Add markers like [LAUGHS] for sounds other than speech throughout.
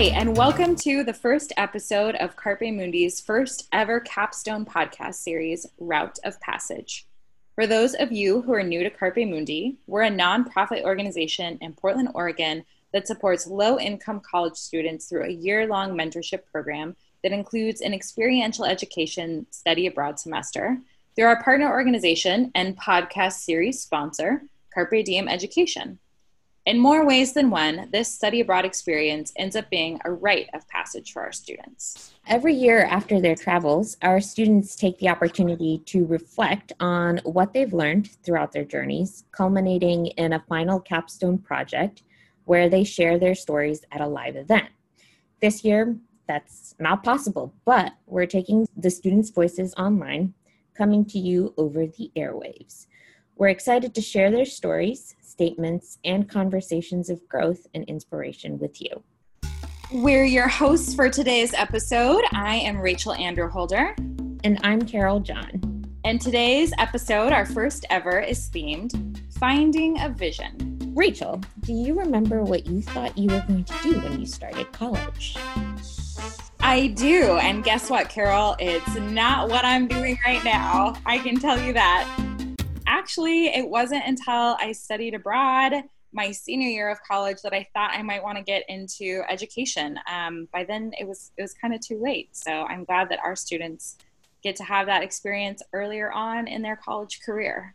Hi, and welcome to the first episode of Carpe Mundi's first ever capstone podcast series, Route of Passage. For those of you who are new to Carpe Mundi, we're a nonprofit organization in Portland, Oregon that supports low income college students through a year long mentorship program that includes an experiential education study abroad semester through our partner organization and podcast series sponsor, Carpe Diem Education. In more ways than one, this study abroad experience ends up being a rite of passage for our students. Every year after their travels, our students take the opportunity to reflect on what they've learned throughout their journeys, culminating in a final capstone project where they share their stories at a live event. This year, that's not possible, but we're taking the students' voices online, coming to you over the airwaves. We're excited to share their stories, statements, and conversations of growth and inspiration with you. We're your hosts for today's episode. I am Rachel Anderholder. And I'm Carol John. And today's episode, our first ever, is themed Finding a Vision. Rachel, do you remember what you thought you were going to do when you started college? I do. And guess what, Carol? It's not what I'm doing right now. I can tell you that actually, it wasn't until I studied abroad my senior year of college that I thought I might want to get into education. Um, by then, it was it was kind of too late. So I'm glad that our students get to have that experience earlier on in their college career.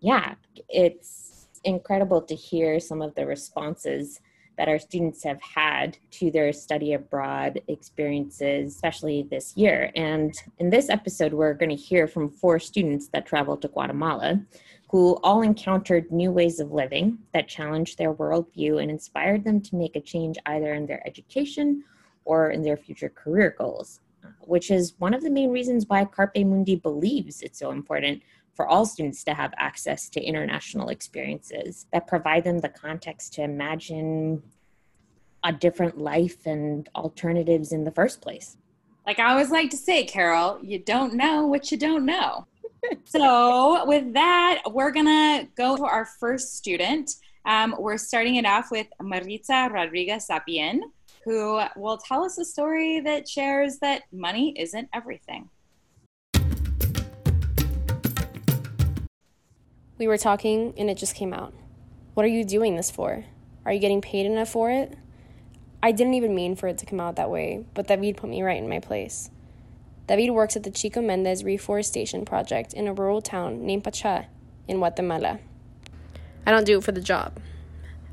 Yeah, it's incredible to hear some of the responses that our students have had to their study abroad experiences, especially this year. And in this episode, we're going to hear from four students that traveled to Guatemala who all encountered new ways of living that challenged their worldview and inspired them to make a change either in their education or in their future career goals, which is one of the main reasons why Carpe Mundi believes it's so important for all students to have access to international experiences that provide them the context to imagine a different life and alternatives in the first place. Like I always like to say, Carol, you don't know what you don't know. [LAUGHS] so, with that, we're going to go to our first student. Um, we're starting it off with Maritza Rodriguez Sapien, who will tell us a story that shares that money isn't everything. We were talking and it just came out. What are you doing this for? Are you getting paid enough for it? I didn't even mean for it to come out that way, but David put me right in my place. David works at the Chico Mendes Reforestation Project in a rural town named Pacha in Guatemala. I don't do it for the job.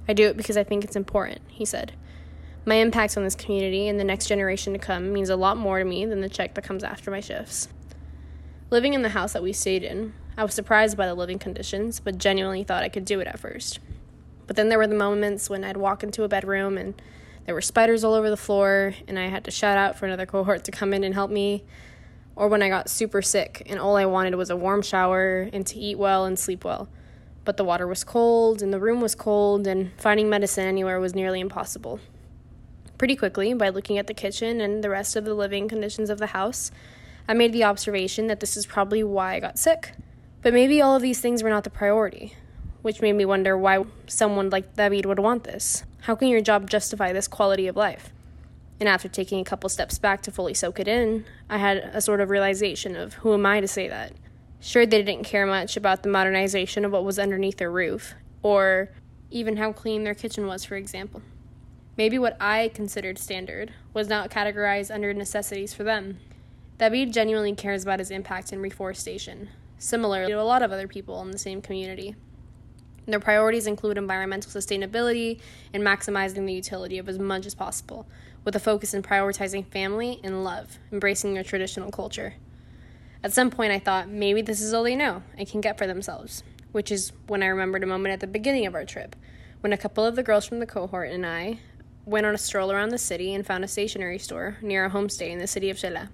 I do it because I think it's important, he said. My impact on this community and the next generation to come means a lot more to me than the check that comes after my shifts. Living in the house that we stayed in, I was surprised by the living conditions, but genuinely thought I could do it at first. But then there were the moments when I'd walk into a bedroom and there were spiders all over the floor, and I had to shout out for another cohort to come in and help me. Or when I got super sick and all I wanted was a warm shower and to eat well and sleep well. But the water was cold and the room was cold, and finding medicine anywhere was nearly impossible. Pretty quickly, by looking at the kitchen and the rest of the living conditions of the house, I made the observation that this is probably why I got sick. But maybe all of these things were not the priority, which made me wonder why someone like David would want this. How can your job justify this quality of life? And after taking a couple steps back to fully soak it in, I had a sort of realization of who am I to say that? Sure, they didn't care much about the modernization of what was underneath their roof, or even how clean their kitchen was, for example. Maybe what I considered standard was not categorized under necessities for them. David genuinely cares about his impact in reforestation, similar to a lot of other people in the same community. Their priorities include environmental sustainability and maximizing the utility of as much as possible, with a focus in prioritizing family and love, embracing their traditional culture. At some point, I thought maybe this is all they know and can get for themselves, which is when I remembered a moment at the beginning of our trip, when a couple of the girls from the cohort and I went on a stroll around the city and found a stationery store near a homestay in the city of Xela.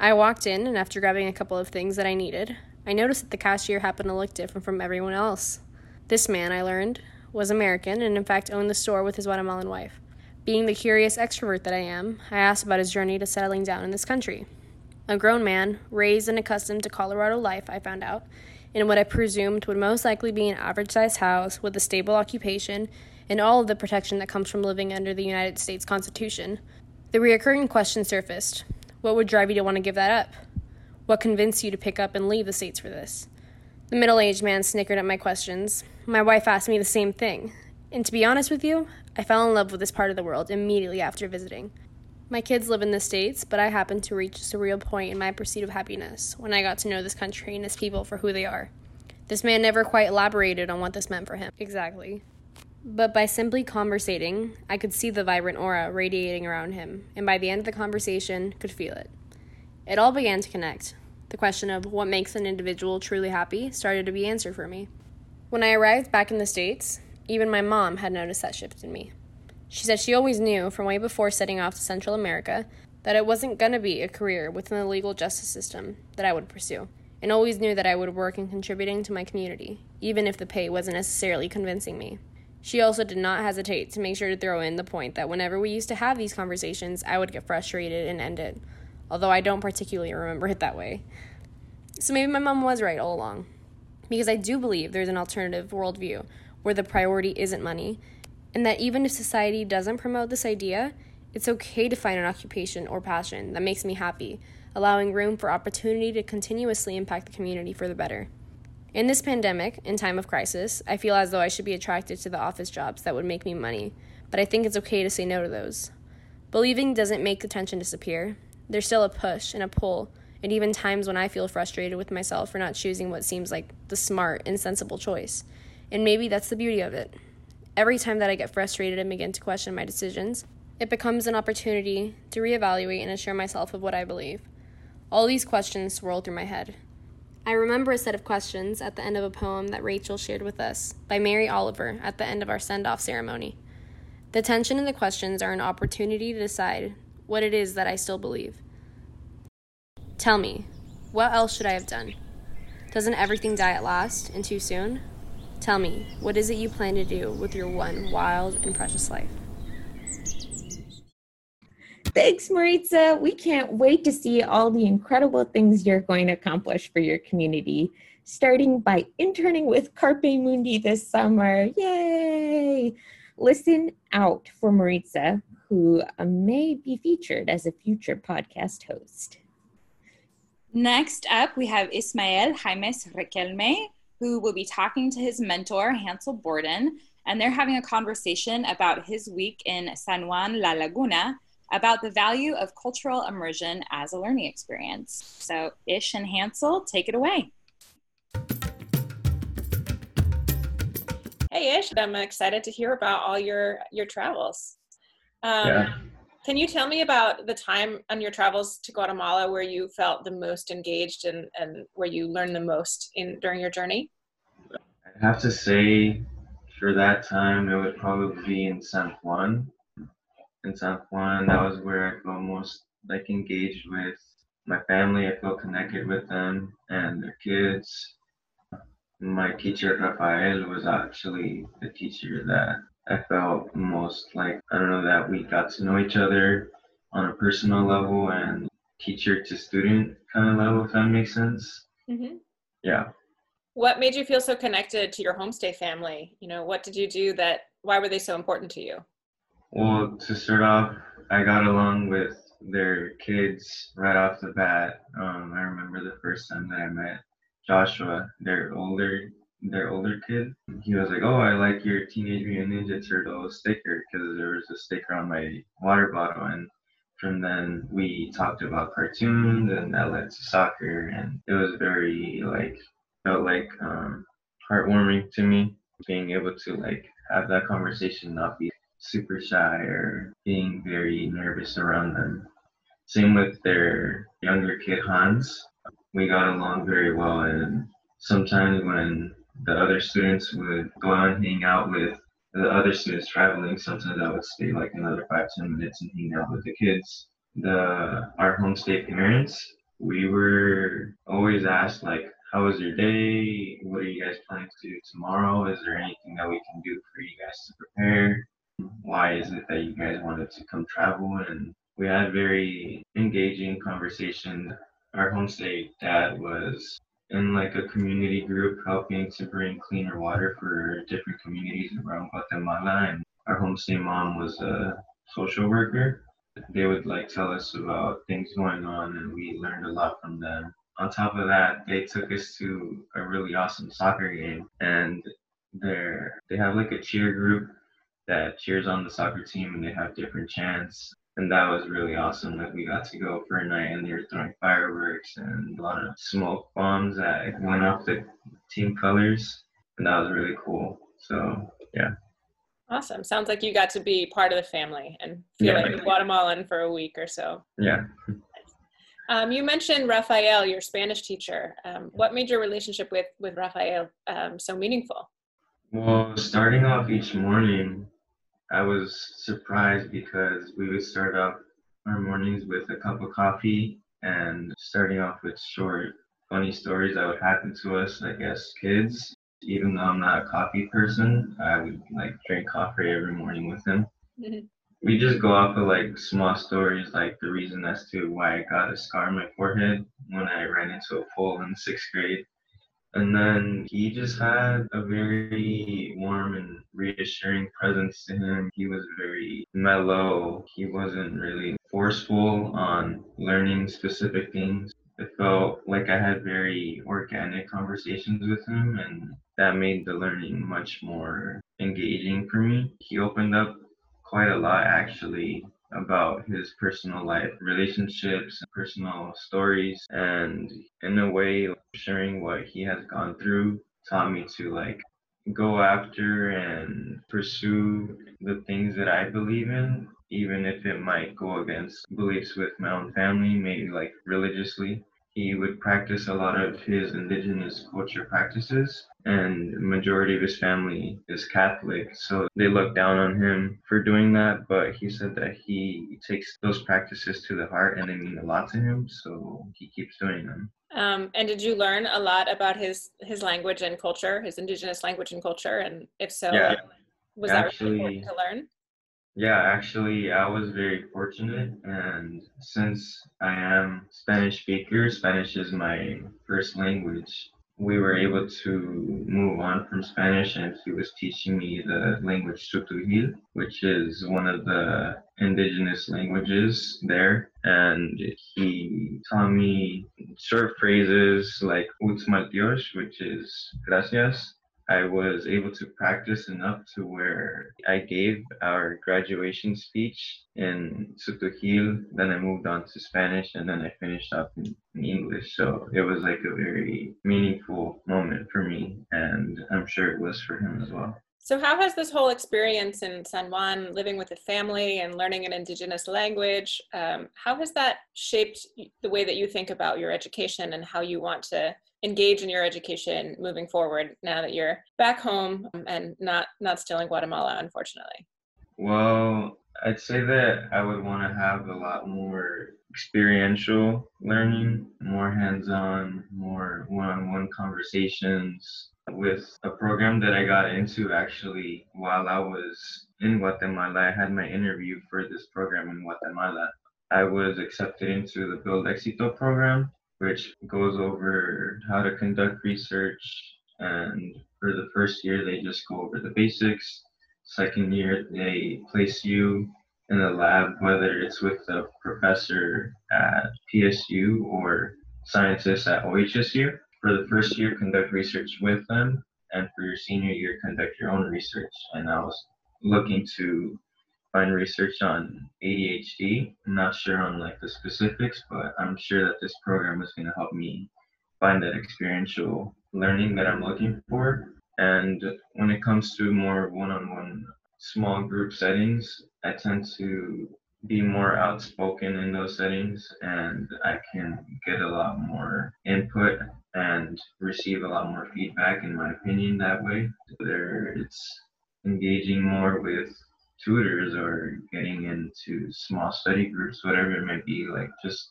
I walked in, and after grabbing a couple of things that I needed, I noticed that the cashier happened to look different from everyone else. This man, I learned, was American and in fact owned the store with his Guatemalan wife. Being the curious extrovert that I am, I asked about his journey to settling down in this country. A grown man, raised and accustomed to Colorado life, I found out, in what I presumed would most likely be an average sized house with a stable occupation and all of the protection that comes from living under the United States Constitution. The recurring question surfaced What would drive you to want to give that up? What convinced you to pick up and leave the States for this? The middle aged man snickered at my questions. My wife asked me the same thing. And to be honest with you, I fell in love with this part of the world immediately after visiting. My kids live in the States, but I happened to reach a surreal point in my pursuit of happiness when I got to know this country and its people for who they are. This man never quite elaborated on what this meant for him. Exactly. But by simply conversating, I could see the vibrant aura radiating around him, and by the end of the conversation, could feel it. It all began to connect. The question of what makes an individual truly happy started to be answered for me. When I arrived back in the States, even my mom had noticed that shift in me. She said she always knew from way before setting off to Central America that it wasn't going to be a career within the legal justice system that I would pursue, and always knew that I would work in contributing to my community, even if the pay wasn't necessarily convincing me. She also did not hesitate to make sure to throw in the point that whenever we used to have these conversations, I would get frustrated and end it, although I don't particularly remember it that way. So maybe my mom was right all along, because I do believe there's an alternative worldview where the priority isn't money and that even if society doesn't promote this idea, it's okay to find an occupation or passion that makes me happy, allowing room for opportunity to continuously impact the community for the better. In this pandemic, in time of crisis, I feel as though I should be attracted to the office jobs that would make me money, but I think it's okay to say no to those. Believing doesn't make the tension disappear. There's still a push and a pull, and even times when I feel frustrated with myself for not choosing what seems like the smart and sensible choice. And maybe that's the beauty of it. Every time that I get frustrated and begin to question my decisions, it becomes an opportunity to reevaluate and assure myself of what I believe. All these questions swirl through my head. I remember a set of questions at the end of a poem that Rachel shared with us by Mary Oliver at the end of our send off ceremony. The tension in the questions are an opportunity to decide what it is that I still believe. Tell me, what else should I have done? Doesn't everything die at last and too soon? Tell me, what is it you plan to do with your one wild and precious life? Thanks, Maritza. We can't wait to see all the incredible things you're going to accomplish for your community, starting by interning with Carpe Mundi this summer. Yay! Listen out for Maritza, who uh, may be featured as a future podcast host. Next up, we have Ismael Jaimes Requelme, who will be talking to his mentor, Hansel Borden, and they're having a conversation about his week in San Juan La Laguna about the value of cultural immersion as a learning experience. So, Ish and Hansel, take it away. Hey Ish, I'm excited to hear about all your your travels. Um, Yeah. Can you tell me about the time on your travels to Guatemala where you felt the most engaged and, and where you learned the most in during your journey? I have to say, for that time, it would probably be in San Juan. In San Juan, that was where I felt most like engaged with my family. I felt connected with them and their kids. My teacher Rafael was actually the teacher that I felt most like I don't know that we got to know each other on a personal level and teacher to student kind of level, if that makes sense. Mm-hmm. Yeah. What made you feel so connected to your homestay family? You know, what did you do that? Why were they so important to you? Well, to start off, I got along with their kids right off the bat. Um, I remember the first time that I met Joshua, their older, their older kid. He was like, "Oh, I like your Teenage Mutant Ninja Turtle sticker because there was a sticker on my water bottle." And from then, we talked about cartoons, and that led to soccer, and it was very like felt like um, heartwarming to me being able to like have that conversation, not be super shy or being very nervous around them. Same with their younger kid Hans. We got along very well, and sometimes when the other students would go out and hang out with the other students traveling, sometimes I would stay like another five ten minutes and hang out with the kids. The our homestay parents, we were always asked like, "How was your day? What are you guys planning to do tomorrow? Is there anything that we can do for you guys to prepare?" Why is it that you guys wanted to come travel and we had very engaging conversation our homestay dad was in like a community group helping to bring cleaner water for different communities around Guatemala. And our homestay mom was a social worker. They would like tell us about things going on and we learned a lot from them. On top of that, they took us to a really awesome soccer game and they're they have like a cheer group that cheers on the soccer team and they have different chants. And that was really awesome that we got to go for a night and they were throwing fireworks and a lot of smoke bombs that went off the team colors. And that was really cool. So yeah. Awesome. Sounds like you got to be part of the family and feel yeah. like guatemalan for a week or so. Yeah. Um, you mentioned Rafael, your Spanish teacher. Um, what made your relationship with with Rafael um, so meaningful? Well, starting off each morning, I was surprised because we would start off our mornings with a cup of coffee and starting off with short, funny stories that would happen to us, I guess, kids. Even though I'm not a coffee person, I would like drink coffee every morning with him. Mm-hmm. We just go off of like small stories, like the reason as to why I got a scar on my forehead when I ran into a pole in sixth grade and then he just had a very warm and reassuring presence to him. He was very mellow. He wasn't really forceful on learning specific things. It felt like I had very organic conversations with him, and that made the learning much more engaging for me. He opened up quite a lot actually about his personal life, relationships, personal stories, and in a way, sharing what he has gone through taught me to like go after and pursue the things that I believe in, even if it might go against beliefs with my own family, maybe like religiously he would practice a lot of his indigenous culture practices and majority of his family is catholic so they look down on him for doing that but he said that he takes those practices to the heart and they mean a lot to him so he keeps doing them. Um, and did you learn a lot about his his language and culture his indigenous language and culture? And if so yeah. was Actually, that really important to learn yeah, actually, I was very fortunate, and since I am Spanish speaker, Spanish is my first language. We were able to move on from Spanish, and he was teaching me the language Tz'utujil, which is one of the indigenous languages there. And he taught me short phrases like Utzmaltios, which is gracias, I was able to practice enough to where I gave our graduation speech in Tz'utujil, then I moved on to Spanish, and then I finished up in, in, English. So it was like a very meaningful moment for me, and I'm sure it was for him as well. So, how has this whole experience in San Juan, living with a family and learning an indigenous language, um, how has that shaped the way that you think about your education and how you want to engage in your education moving forward now that you're back home and not not still in Guatemala, unfortunately? Well, I'd say that I would want to have a lot more experiential learning, more hands-on, more one-on-one conversations with a program that I got into actually while I was in Guatemala. I had my interview for this program in Guatemala. I was accepted into the Build Éxito program, which goes over how to conduct research. And for the first year, they just go over the basics. Second year, they place you in the lab, whether it's with a professor at PSU or scientists at OHSU. For the first year, conduct research with them, and for your senior year, conduct your own research. And I was looking to find research on ADHD. I'm not sure on like the specifics, but I'm sure that this program is going to help me find that experiential learning that I'm looking for. And when it comes to more one-on-one small group settings, I tend to be more outspoken in those settings and I can get a lot more input and receive a lot more feedback in my opinion that way. Whether it's engaging more with tutors or getting into small study groups, whatever it might be, like just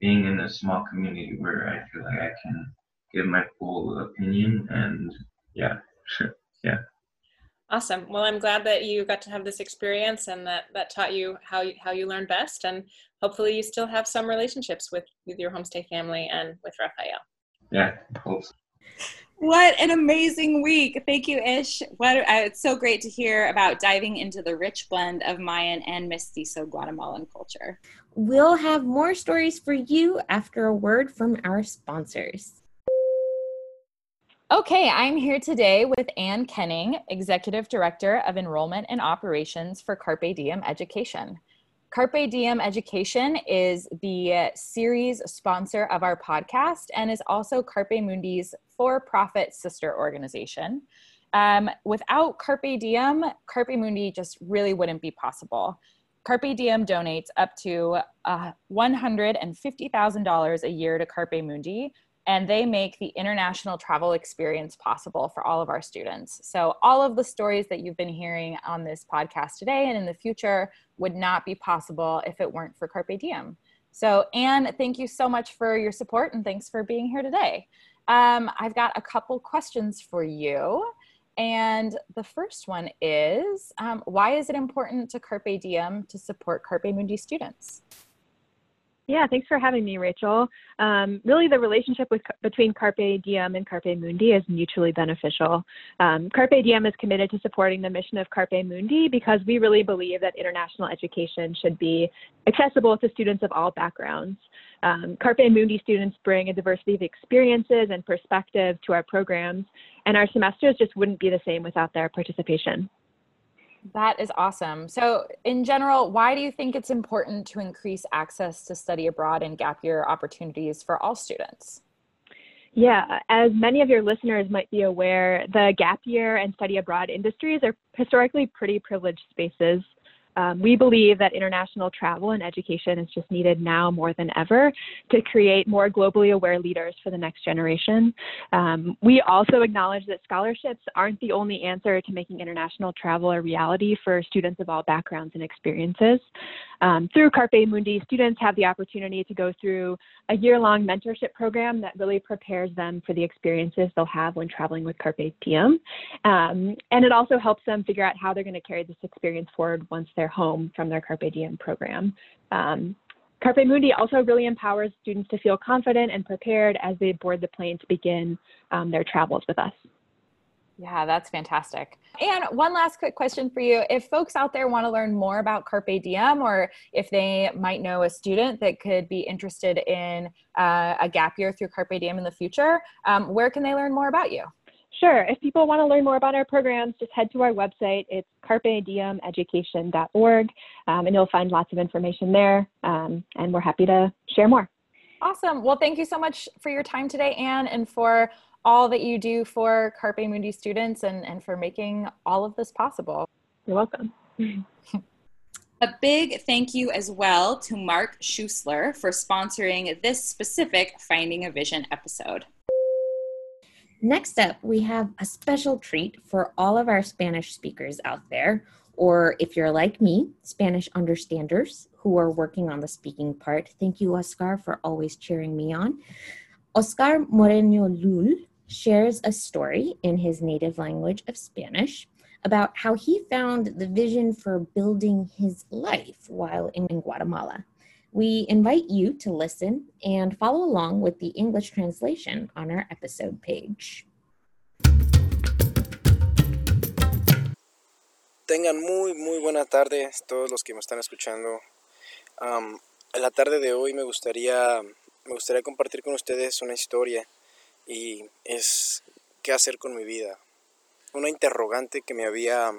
being in a small community where I feel like I can give my full opinion and yeah, [LAUGHS] yeah. Awesome. Well, I'm glad that you got to have this experience and that that taught you how you, how you learn best and hopefully you still have some relationships with with your homestay family and with Rafael. Yeah, hope so. What an amazing week. Thank you, Ish. What, uh, it's so great to hear about diving into the rich blend of Mayan and Mestizo Guatemalan culture. We'll have more stories for you after a word from our sponsors. Okay, I'm here today with Ann Kenning, Executive Director of Enrollment and Operations for Carpe Diem Education. Carpe Diem Education is the series sponsor of our podcast and is also Carpe Mundi's for profit sister organization. Um, without Carpe Diem, Carpe Mundi just really wouldn't be possible. Carpe Diem donates up to uh, $150,000 a year to Carpe Mundi, and they make the international travel experience possible for all of our students. So, all of the stories that you've been hearing on this podcast today and in the future would not be possible if it weren't for Carpe Diem. So, Anne, thank you so much for your support and thanks for being here today. Um, I've got a couple questions for you. And the first one is um, why is it important to Carpe Diem to support Carpe Mundi students? Yeah, thanks for having me, Rachel. Um, really, the relationship with, between Carpe Diem and Carpe Mundi is mutually beneficial. Um, Carpe Diem is committed to supporting the mission of Carpe Mundi because we really believe that international education should be accessible to students of all backgrounds. Um, Carpe Mundi students bring a diversity of experiences and perspective to our programs, and our semesters just wouldn't be the same without their participation. That is awesome. So, in general, why do you think it's important to increase access to study abroad and gap year opportunities for all students? Yeah, as many of your listeners might be aware, the gap year and study abroad industries are historically pretty privileged spaces. Um, we believe that international travel and education is just needed now more than ever to create more globally aware leaders for the next generation. Um, we also acknowledge that scholarships aren't the only answer to making international travel a reality for students of all backgrounds and experiences. Um, through Carpe Mundi, students have the opportunity to go through a year-long mentorship program that really prepares them for the experiences they'll have when traveling with Carpe Diem. Um, and it also helps them figure out how they're going to carry this experience forward once they're home from their Carpe Diem program. Um, Carpe Mundi also really empowers students to feel confident and prepared as they board the plane to begin um, their travels with us. Yeah, that's fantastic. And one last quick question for you. If folks out there want to learn more about Carpe Diem, or if they might know a student that could be interested in uh, a gap year through Carpe Diem in the future, um, where can they learn more about you? Sure. If people want to learn more about our programs, just head to our website. It's carpediemeducation.org, um, and you'll find lots of information there. Um, and we're happy to share more. Awesome. Well, thank you so much for your time today, Anne, and for all that you do for Carpe Mundi students and, and for making all of this possible. You're welcome. [LAUGHS] A big thank you as well to Mark Schusler for sponsoring this specific Finding a Vision episode. Next up, we have a special treat for all of our Spanish speakers out there, or if you're like me, Spanish understanders who are working on the speaking part. Thank you, Oscar, for always cheering me on. Oscar Moreno Lule shares a story in his native language of Spanish about how he found the vision for building his life while in Guatemala. We invite you to listen and follow along with the English translation on our episode page. Tengan muy, muy buena tarde todos los que me están escuchando. Um, en la tarde de hoy me gustaría, me gustaría compartir con ustedes una historia y es qué hacer con mi vida. Una interrogante que me había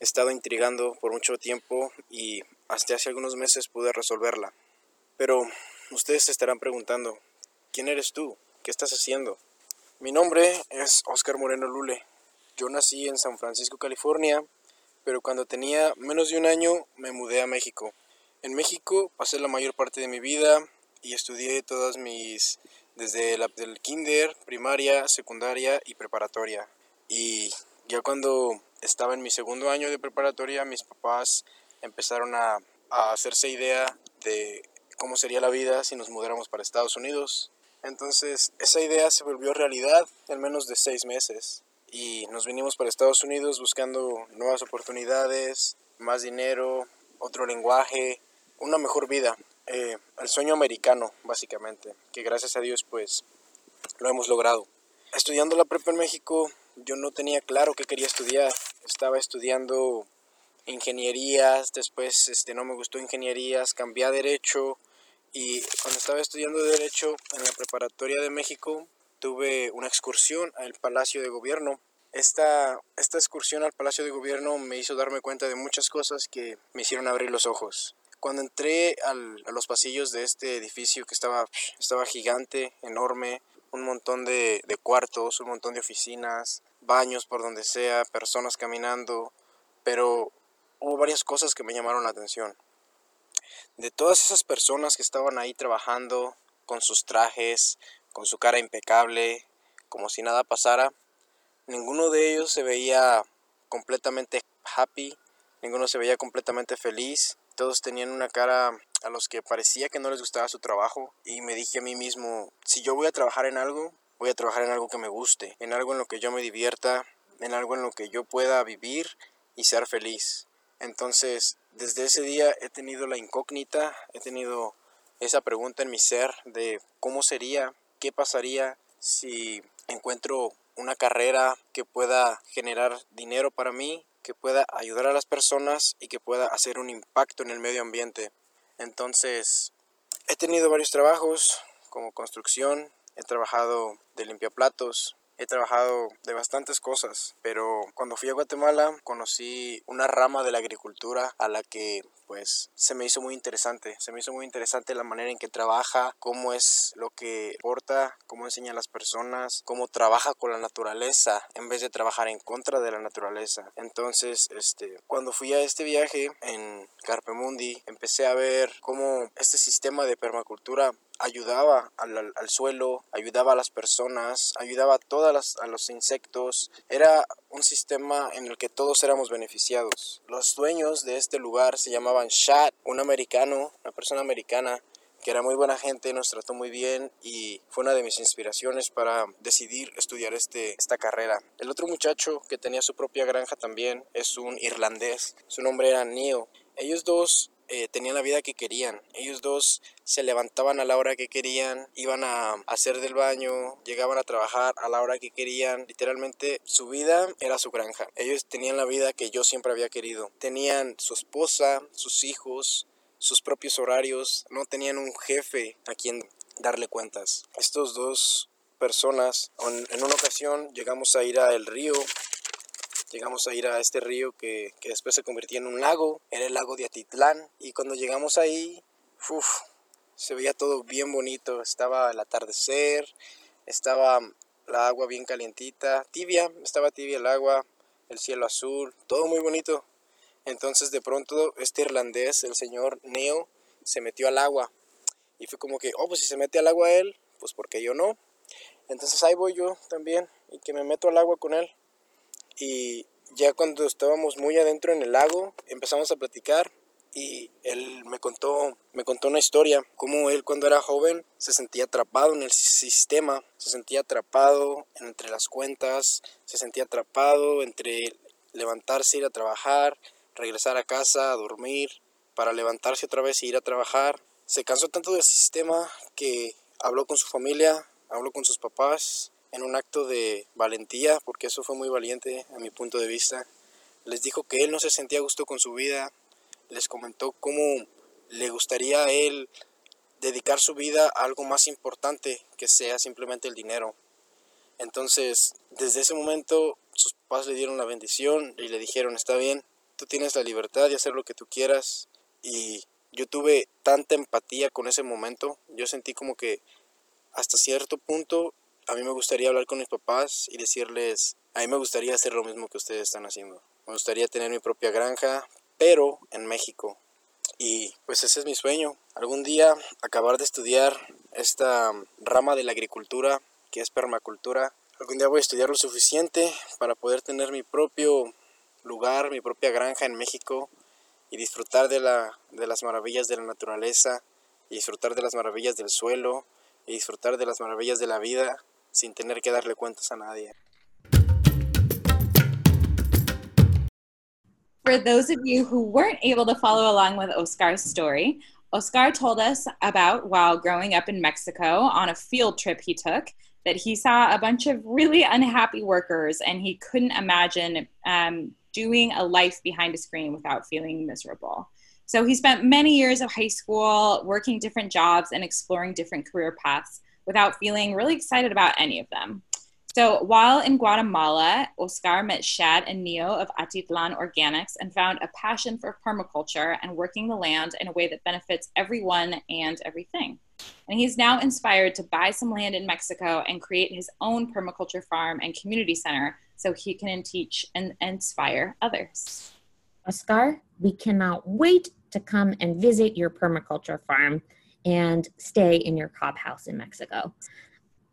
estado intrigando por mucho tiempo y hasta hace algunos meses pude resolverla. Pero ustedes se estarán preguntando, ¿quién eres tú? ¿Qué estás haciendo? Mi nombre es Oscar Moreno Lule. Yo nací en San Francisco, California, pero cuando tenía menos de un año me mudé a México. En México pasé la mayor parte de mi vida y estudié todas mis desde la, del kinder, primaria, secundaria y preparatoria. Y ya cuando estaba en mi segundo año de preparatoria, mis papás empezaron a, a hacerse idea de cómo sería la vida si nos mudáramos para Estados Unidos. Entonces esa idea se volvió realidad en menos de seis meses y nos vinimos para Estados Unidos buscando nuevas oportunidades, más dinero, otro lenguaje, una mejor vida. Eh, el sueño americano, básicamente, que gracias a Dios pues lo hemos logrado. Estudiando la prepa en México, yo no tenía claro qué quería estudiar. Estaba estudiando ingenierías, después este, no me gustó ingenierías, cambié a derecho y cuando estaba estudiando derecho en la preparatoria de México tuve una excursión al Palacio de Gobierno. Esta, esta excursión al Palacio de Gobierno me hizo darme cuenta de muchas cosas que me hicieron abrir los ojos. Cuando entré al, a los pasillos de este edificio que estaba, estaba gigante, enorme, un montón de, de cuartos, un montón de oficinas, baños por donde sea, personas caminando, pero hubo varias cosas que me llamaron la atención. De todas esas personas que estaban ahí trabajando con sus trajes, con su cara impecable, como si nada pasara, ninguno de ellos se veía completamente happy, ninguno se veía completamente feliz, todos tenían una cara a los que parecía que no les gustaba su trabajo y me dije a mí mismo, si yo voy a trabajar en algo, voy a trabajar en algo que me guste, en algo en lo que yo me divierta, en algo en lo que yo pueda vivir y ser feliz. Entonces, desde ese día he tenido la incógnita, he tenido esa pregunta en mi ser de cómo sería, qué pasaría si encuentro una carrera que pueda generar dinero para mí, que pueda ayudar a las personas y que pueda hacer un impacto en el medio ambiente. Entonces, he tenido varios trabajos como construcción, he trabajado de limpiaplatos, he trabajado de bastantes cosas, pero cuando fui a Guatemala conocí una rama de la agricultura a la que pues se me hizo muy interesante. Se me hizo muy interesante la manera en que trabaja, cómo es lo que porta, cómo enseña a las personas, cómo trabaja con la naturaleza en vez de trabajar en contra de la naturaleza. Entonces, este, cuando fui a este viaje en Carpe Mundi, empecé a ver cómo este sistema de permacultura ayudaba al, al, suelo, ayudaba a las personas, ayudaba a todos a los insectos. Era un sistema en el que todos éramos beneficiados. Los dueños de este lugar se llamaban Shad, un americano, una persona americana que era muy buena gente, nos trató muy bien y fue una de mis inspiraciones para decidir estudiar este, esta carrera. El otro muchacho que tenía su propia granja también es un irlandés, su nombre era Neil. Ellos dos eh, tenían la vida que querían. Ellos dos se levantaban a la hora que querían, iban a hacer del baño, llegaban a trabajar a la hora que querían. Literalmente su vida era su granja. Ellos tenían la vida que yo siempre había querido. Tenían su esposa, sus hijos, sus propios horarios. No tenían un jefe a quien darle cuentas. Estos dos personas, en una ocasión llegamos a ir al río llegamos a ir a este río que, que después se convirtió en un lago, era el lago de Atitlán, y cuando llegamos ahí, uf, se veía todo bien bonito, estaba el atardecer, estaba la agua bien calientita, tibia, estaba tibia el agua, el cielo azul, todo muy bonito. Entonces de pronto este irlandés, el señor Neo, se metió al agua. Y fue como que, oh, pues si se mete al agua él, pues porque yo no. Entonces ahí voy yo también y que me meto al agua con él. Y ya cuando estábamos muy adentro en el lago, empezamos a platicar y él me contó, me contó una historia, cómo él cuando era joven se sentía atrapado en el sistema, se sentía atrapado entre las cuentas, se sentía atrapado entre levantarse, ir a trabajar, regresar a casa, dormir, para levantarse otra vez e ir a trabajar. Se cansó tanto del sistema que habló con su familia, habló con sus papás en un acto de valentía, porque eso fue muy valiente a mi punto de vista. Les dijo que él no se sentía a gusto con su vida, les comentó cómo le gustaría a él dedicar su vida a algo más importante que sea simplemente el dinero. Entonces, desde ese momento, sus papás le dieron la bendición y le dijeron, está bien, tú tienes la libertad de hacer lo que tú quieras. Y yo tuve tanta empatía con ese momento, yo sentí como que hasta cierto punto a mí me gustaría hablar con mis papás y decirles, a mí me gustaría hacer lo mismo que ustedes están haciendo. Me gustaría tener mi propia granja, pero en México. Y pues ese es mi sueño. Algún día acabar de estudiar esta rama de la agricultura, que es permacultura. Algún día voy a estudiar lo suficiente para poder tener mi propio lugar, mi propia granja en México y disfrutar de, la, de las maravillas de la naturaleza y disfrutar de las maravillas del suelo y disfrutar de las maravillas de la vida sin tener que darle cuentas a nadie. For those of you who weren't able to follow along with Oscar's story, Oscar told us about while growing up in Mexico on a field trip he took that he saw a bunch of really unhappy workers and he couldn't imagine um, doing a life behind a screen without feeling miserable. So he spent many years of high school working different jobs and exploring different career paths without feeling really excited about any of them. So while in Guatemala, Oscar met Shad and Neo of Atitlan Organics and found a passion for permaculture and working the land in a way that benefits everyone and everything. And he's now inspired to buy some land in Mexico and create his own permaculture farm and community center so he can teach and inspire others. Oscar, we cannot wait to come and visit your permaculture farm and stay in your cob house in Mexico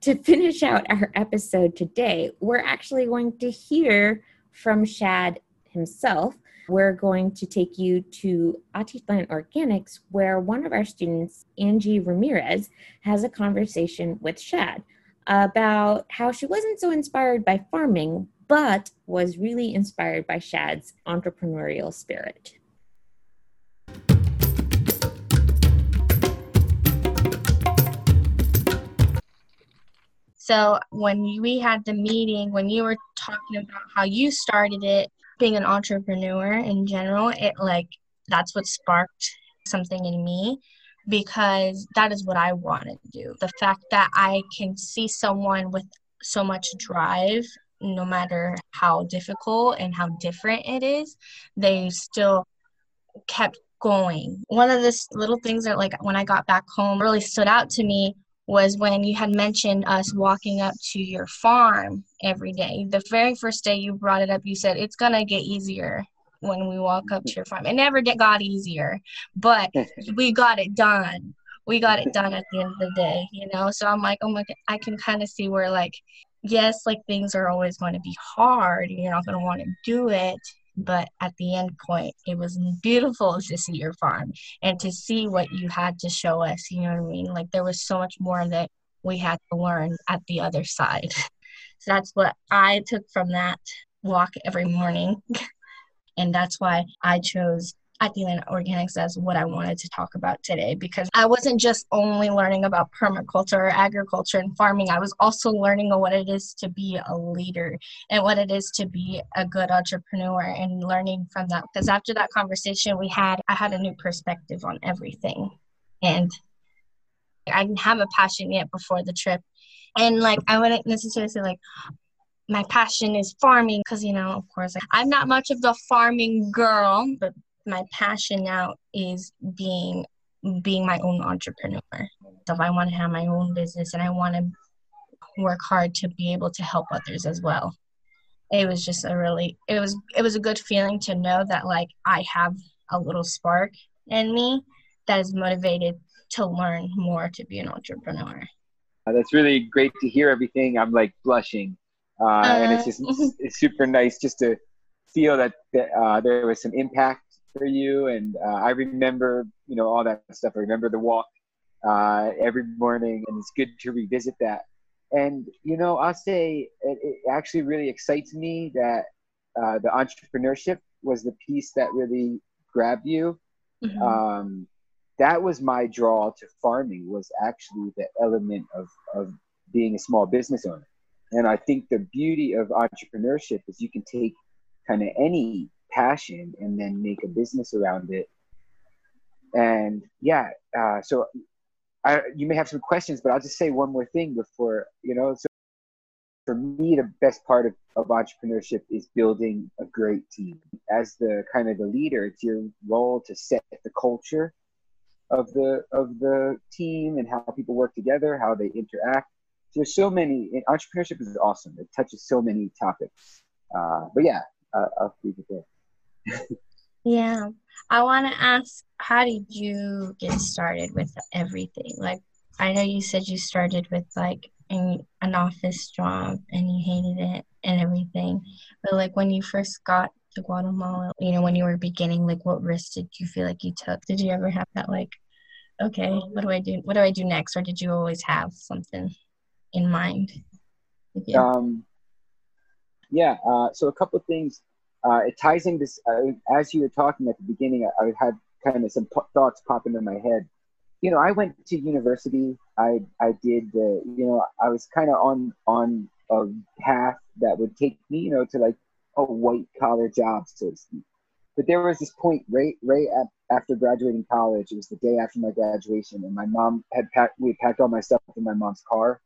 to finish out our episode today, we're actually going to hear from Shad himself. We're going to take you to Atitlan Organics, where one of our students, Angie Ramirez, has a conversation with Shad about how she wasn't so inspired by farming, but was really inspired by Shad's entrepreneurial spirit. So when we had the meeting, when you were talking about how you started it, being an entrepreneur in general, it like that's what sparked something in me because that is what I want to do. The fact that I can see someone with so much drive, no matter how difficult and how different it is, they still kept going. One of the little things that, like, when I got back home, really stood out to me was when you had mentioned us walking up to your farm every day. The very first day you brought it up, you said it's gonna get easier when we walk up to your farm. It never got easier, but [LAUGHS] we got it done. We got it done at the end of the day, you know. So I'm like, oh my, God, I can kind of see where like, yes, like things are always going to be hard. You're not gonna want to do it, but at the end point it was beautiful to see your farm and to see what you had to show us you know what i mean? Like there was so much more that we had to learn at the other side. [LAUGHS] So that's what i took from that walk every morning. [LAUGHS] And that's why i chose Atitlan Organics as what I wanted to talk about today because I wasn't just only learning about permaculture, or agriculture, and farming. I was also learning what it is to be a leader and what it is to be a good entrepreneur and learning from that. Because after that conversation we had, I had a new perspective on everything. And I didn't have a passion yet before the trip. And like, I wouldn't necessarily say, like, my passion is farming because you know of course i'm not much of the farming girl but my passion now is being being my own entrepreneur. So I want to have my own business and I want to work hard to be able to help others as well. It was just a really it was it was a good feeling to know that like I have a little spark in me that is motivated to learn more to be an entrepreneur. Uh, that's really great to hear everything. I'm like blushing. Uh, uh, and it's just uh-huh. [LAUGHS] it's super nice just to feel that, that uh, there was some impact for you. And uh, I remember, you know, all that stuff. I remember the walk uh, every morning, and it's good to revisit that. And you know, I'll say it, it actually really excites me that uh, the entrepreneurship was the piece that really grabbed you. Mm-hmm. Um, that was my draw to farming was actually the element of, of being a small business owner. And I think the beauty of entrepreneurship is you can take kind of any passion and then make a business around it. And yeah, uh, so I, you may have some questions, but I'll just say one more thing before, you know, so for me, the best part of, of entrepreneurship is building a great team. As the kind of the leader, it's your role to set the culture of the of the team and how people work together, how they interact. There's so many. Entrepreneurship is awesome. It touches so many topics. Uh, but yeah, uh, I'll leave it there yeah. I want to ask how did you get started with everything? Like, I know you said you started with like an, an office job and you hated it and everything. But like, when you first got to Guatemala, you know, when you were beginning, like, what risks did you feel like you took? Did you ever have that, like, okay, what do I do? What do I do next? Or did you always have something in mind? Um, yeah. Uh, so a couple of things uh, it ties in this uh, as you were talking at the beginning I, I had kind of some p- thoughts pop into my head you know, I went to university. I I did the, you know, I was kind of on on a path that would take me, you know, to like a white collar job, so to speak. But there was this point right right at, after graduating college. It was the day after my graduation, and my mom had packed. We had packed all my stuff in my mom's car,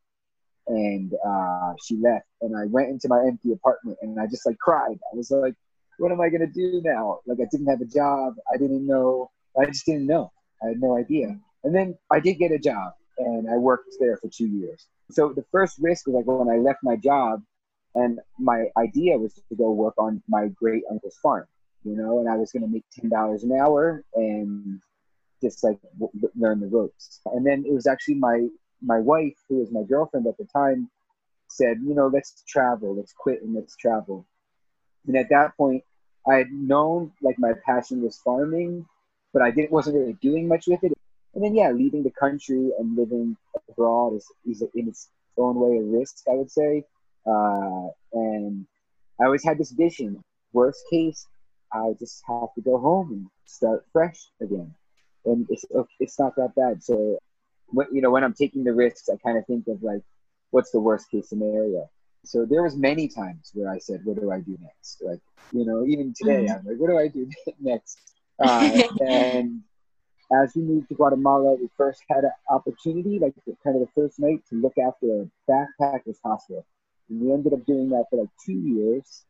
and uh, she left. And I went into my empty apartment, and I just like cried. I was like, "What am I gonna do now?" Like I didn't have a job. I didn't know. I just didn't know. I had no idea. And then I did get a job, and I worked there for two years. So the first risk was like when I left my job, and my idea was to go work on my great uncle's farm you know, and I was going to make ten dollars an hour and just like w- learn the ropes. And then it was actually my my wife, who was my girlfriend at the time, said, you know, let's travel, let's quit and let's travel. And at that point, I had known like my passion was farming, but I didn't wasn't really doing much with it. And then yeah, leaving the country and living abroad is, is in its own way a risk, I would say. Uh, and I always had this vision. Worst case, I just have to go home and start fresh again. And it's it's not that bad. So, you know, when I'm taking the risks, I kind of think of like, what's the worst case scenario? So there was many times where I said, what do I do next? Like, you know, even today, mm-hmm. I'm like, what do I do [LAUGHS] next? Uh, [LAUGHS] and as we moved to Guatemala, we first had an opportunity, like the, kind of the first night, to look after a backpackers hospital. And we ended up doing that for like two years.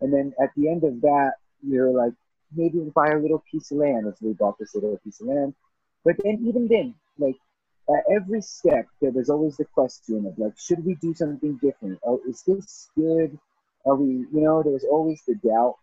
And then at the end of that, we were like, maybe we'll buy a little piece of land. And so we bought this little piece of land. But then, even then, like at every step, there was always the question of like, should we do something different? Oh, is this good? Are we, you know, there was always the doubt.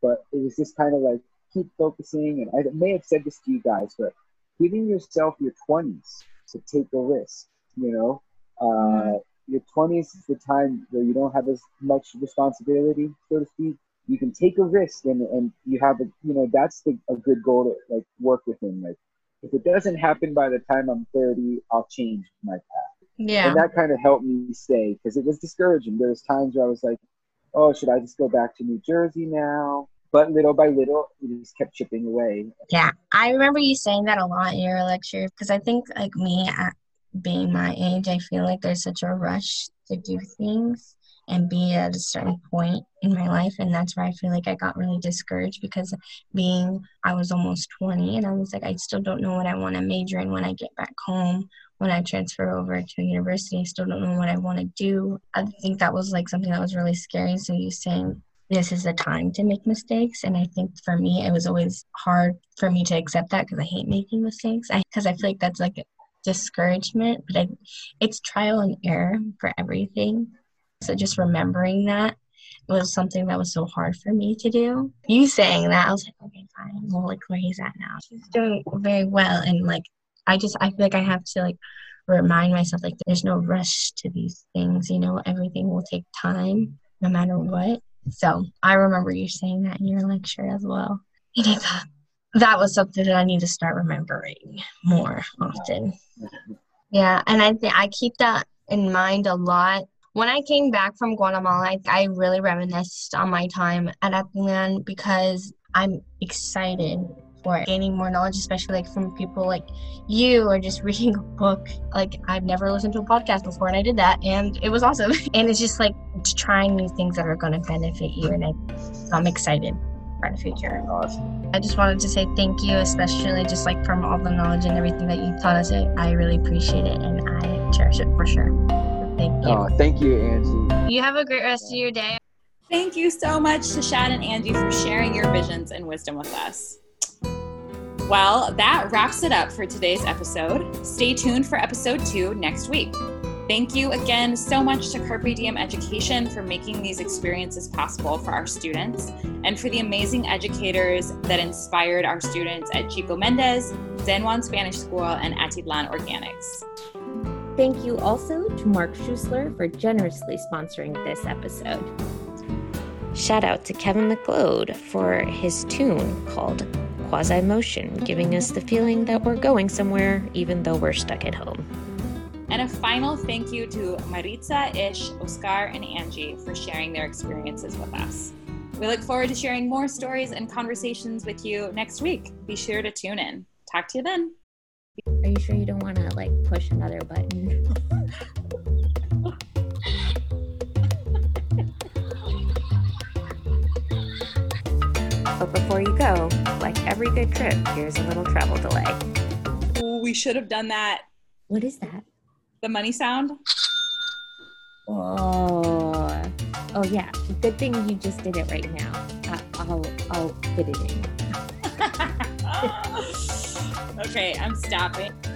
But it was just kind of like keep focusing. And I may have said this to you guys, but giving yourself your 20s to take a risk, you know, uh, your 20s is the time where you don't have as much responsibility, so to speak you can take a risk and, and you have a you know that's the, a good goal to like work within like if it doesn't happen by the time i'm 30 i'll change my path. Yeah. And that kind of helped me stay because it was discouraging. There was times where i was like oh should i just go back to new jersey now? But little by little it just kept chipping away. Yeah. I remember you saying that a lot in your lecture because i think like me at being my age i feel like there's such a rush to do things and be at a certain point in my life and that's where i feel like i got really discouraged because being i was almost 20 and i was like i still don't know what i want to major in when i get back home when i transfer over to university i still don't know what i want to do. I think that was like something that was really scary. So you saying this is the time to make mistakes and i think for me it was always hard for me to accept that because i hate making mistakes. Because I, I feel like that's like discouragement but I, it's trial and error for everything so just remembering that was something that was so hard for me to do. You saying that, I was like, okay, fine. Well, like where he's at now. He's doing very well. And like, I just, I feel like I have to like remind myself, like, there's no rush to these things. You know, everything will take time no matter what. So I remember you saying that in your lecture as well. And thought that was something that I need to start remembering more often. Yeah. And I think I keep that in mind a lot when I came back from Guatemala, I, I really reminisced on my time at Epingland because I'm excited for gaining more knowledge, especially like from people like you or just reading a book. Like I've never listened to a podcast before and I did that and it was awesome. [LAUGHS] and it's just like trying new things that are going to benefit you and I, I'm excited for the future. Awesome. I just wanted to say thank you, especially just like from all the knowledge and everything that you taught us. I really appreciate it and I cherish it for sure. Thank you. Oh, thank you, Angie. You have a great rest of your day. Thank you so much to Shad and Angie for sharing your visions and wisdom with us. Well, that wraps it up for today's episode. Stay tuned for episode two next week. Thank you again so much to Carpe Diem Education for making these experiences possible for our students and for the amazing educators that inspired our students at Chico Mendes, San Juan Spanish School, and Atitlan Organics. Thank you also to Mark Schusler for generously sponsoring this episode. Shout out to Kevin MacLeod for his tune called Quasi Motion, giving us the feeling that we're going somewhere even though we're stuck at home. And a final thank you to Maritza, Ish, Oscar, and Angie for sharing their experiences with us. We look forward to sharing more stories and conversations with you next week. Be sure to tune in. Talk to you then. Are you sure you don't want to like push another button? but before you go, like every good trip, here's a little travel delay. Ooh, we should have done that. What is that? The money sound. Oh, oh yeah. Good thing you just did it right now. I, I'll I'll fit it in. [LAUGHS] [LAUGHS] okay, I'm stopping.